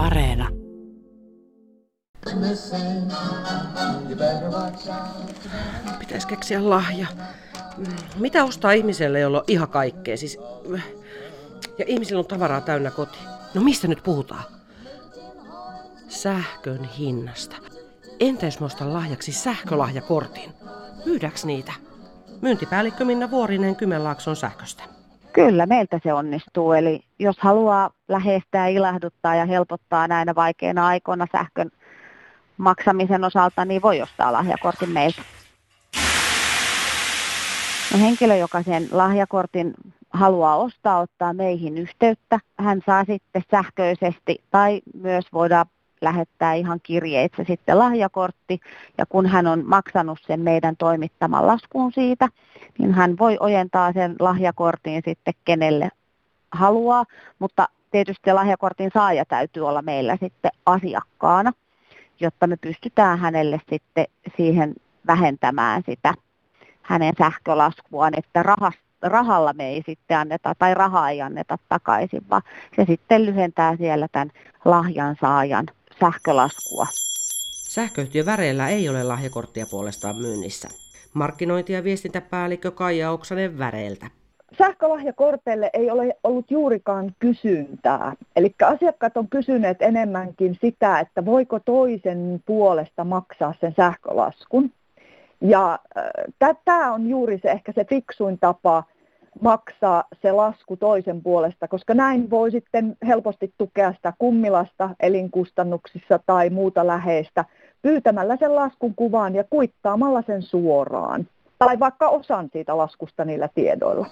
Areena. Pitäisi keksiä lahja. Mitä ostaa ihmiselle, jolla on ihan kaikkea? Siis, ja ihmisillä on tavaraa täynnä koti. No mistä nyt puhutaan? Sähkön hinnasta. Entä jos mä lahjaksi sähkölahjakortin? Myydäks niitä? Myyntipäällikkö Minna Vuorinen Kymenlaakson sähköstä. Kyllä, meiltä se onnistuu. Eli jos haluaa lähestää, ilahduttaa ja helpottaa näinä vaikeina aikoina sähkön maksamisen osalta, niin voi ostaa lahjakortin meiltä. No, henkilö, joka sen lahjakortin haluaa ostaa, ottaa meihin yhteyttä. Hän saa sitten sähköisesti tai myös voidaan lähettää ihan kirjeitse sitten lahjakortti. Ja kun hän on maksanut sen meidän toimittaman laskun siitä, niin hän voi ojentaa sen lahjakortin sitten kenelle haluaa. Mutta tietysti lahjakortin saaja täytyy olla meillä sitten asiakkaana, jotta me pystytään hänelle sitten siihen vähentämään sitä hänen sähkölaskuaan, että rahasta rahalla me ei sitten anneta tai rahaa ei anneta takaisin, vaan se sitten lyhentää siellä tämän lahjan saajan sähkölaskua. Sähköyhtiö Väreillä ei ole lahjakorttia puolestaan myynnissä. Markkinointi- ja viestintäpäällikkö Kaija Oksanen Väreiltä. Sähkölahjakorteille ei ole ollut juurikaan kysyntää. Eli asiakkaat on kysyneet enemmänkin sitä, että voiko toisen puolesta maksaa sen sähkölaskun. Ja äh, tämä on juuri se ehkä se fiksuin tapa maksaa se lasku toisen puolesta, koska näin voi sitten helposti tukea sitä kummilasta elinkustannuksissa tai muuta läheistä pyytämällä sen laskun kuvaan ja kuittaamalla sen suoraan. Tai vaikka osan siitä laskusta niillä tiedoilla.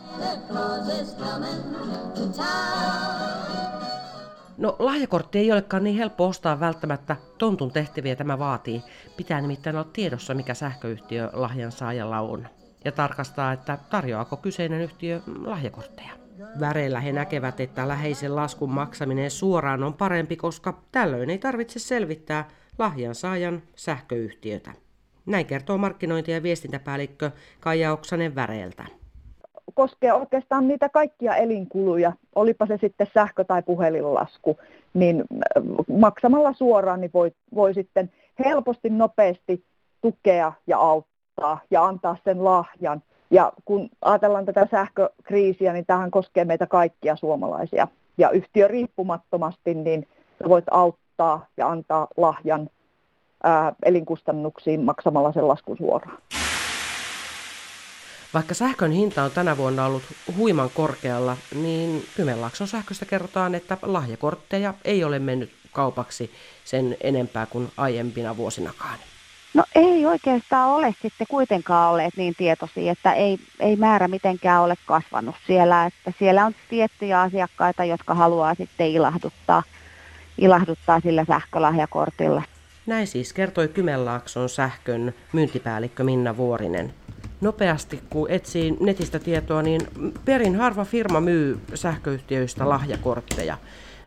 No lahjakortti ei olekaan niin helppo ostaa välttämättä. Tontun tehtäviä tämä vaatii. Pitää nimittäin olla tiedossa, mikä sähköyhtiö lahjan saajalla on. Ja tarkastaa, että tarjoaako kyseinen yhtiö lahjakortteja. Väreillä he näkevät, että läheisen laskun maksaminen suoraan on parempi, koska tällöin ei tarvitse selvittää lahjan saajan sähköyhtiötä. Näin kertoo markkinointi- ja viestintäpäällikkö Kaija Oksanen Väreeltä koskee oikeastaan niitä kaikkia elinkuluja, olipa se sitten sähkö- tai puhelinlasku, niin maksamalla suoraan niin voi, voi sitten helposti, nopeasti tukea ja auttaa ja antaa sen lahjan. Ja kun ajatellaan tätä sähkökriisiä, niin tähän koskee meitä kaikkia suomalaisia. Ja yhtiö riippumattomasti, niin voit auttaa ja antaa lahjan ää, elinkustannuksiin maksamalla sen laskun suoraan. Vaikka sähkön hinta on tänä vuonna ollut huiman korkealla, niin Kymenlaakson sähköstä kerrotaan, että lahjakortteja ei ole mennyt kaupaksi sen enempää kuin aiempina vuosinakaan. No ei oikeastaan ole sitten kuitenkaan olleet niin tietoisia, että ei, ei määrä mitenkään ole kasvanut siellä. Että siellä on tiettyjä asiakkaita, jotka haluaa sitten ilahduttaa, ilahduttaa sillä sähkölahjakortilla. Näin siis kertoi Kymenlaakson sähkön myyntipäällikkö Minna Vuorinen nopeasti, kun etsii netistä tietoa, niin perin harva firma myy sähköyhtiöistä lahjakortteja.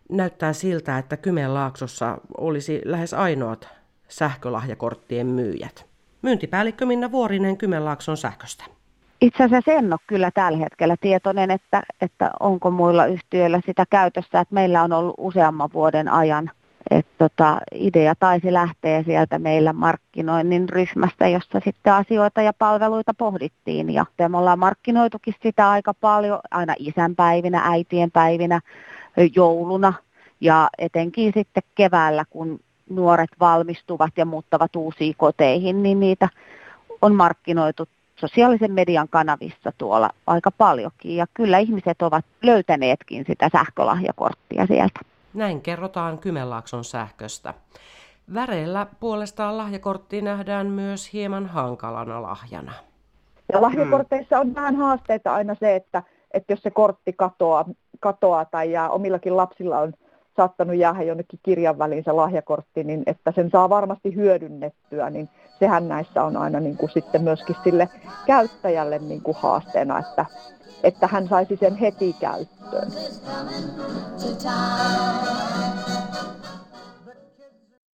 Näyttää siltä, että Kymenlaaksossa olisi lähes ainoat sähkölahjakorttien myyjät. Myyntipäällikkö Minna Vuorinen Kymenlaakson sähköstä. Itse asiassa en ole kyllä tällä hetkellä tietoinen, että, että onko muilla yhtiöillä sitä käytössä. Että meillä on ollut useamman vuoden ajan et tota, idea taisi lähteä sieltä meillä markkinoinnin ryhmästä, jossa sitten asioita ja palveluita pohdittiin. Ja me ollaan markkinoitukin sitä aika paljon aina isänpäivinä, äitienpäivinä, jouluna ja etenkin sitten keväällä, kun nuoret valmistuvat ja muuttavat uusiin koteihin, niin niitä on markkinoitu sosiaalisen median kanavissa tuolla aika paljonkin. Ja kyllä ihmiset ovat löytäneetkin sitä sähkölahjakorttia sieltä. Näin kerrotaan Kymenlaakson sähköstä. Väreillä puolestaan lahjakortti nähdään myös hieman hankalana lahjana. Ja lahjakorteissa on vähän haasteita aina se, että, että jos se kortti katoaa, katoaa tai jää, omillakin lapsilla on saattanut jäädä jonnekin kirjan väliin se lahjakortti, niin että sen saa varmasti hyödynnettyä, niin sehän näissä on aina niin kuin sitten myöskin sille käyttäjälle niin kuin haasteena, että, että hän saisi sen heti käyttöön.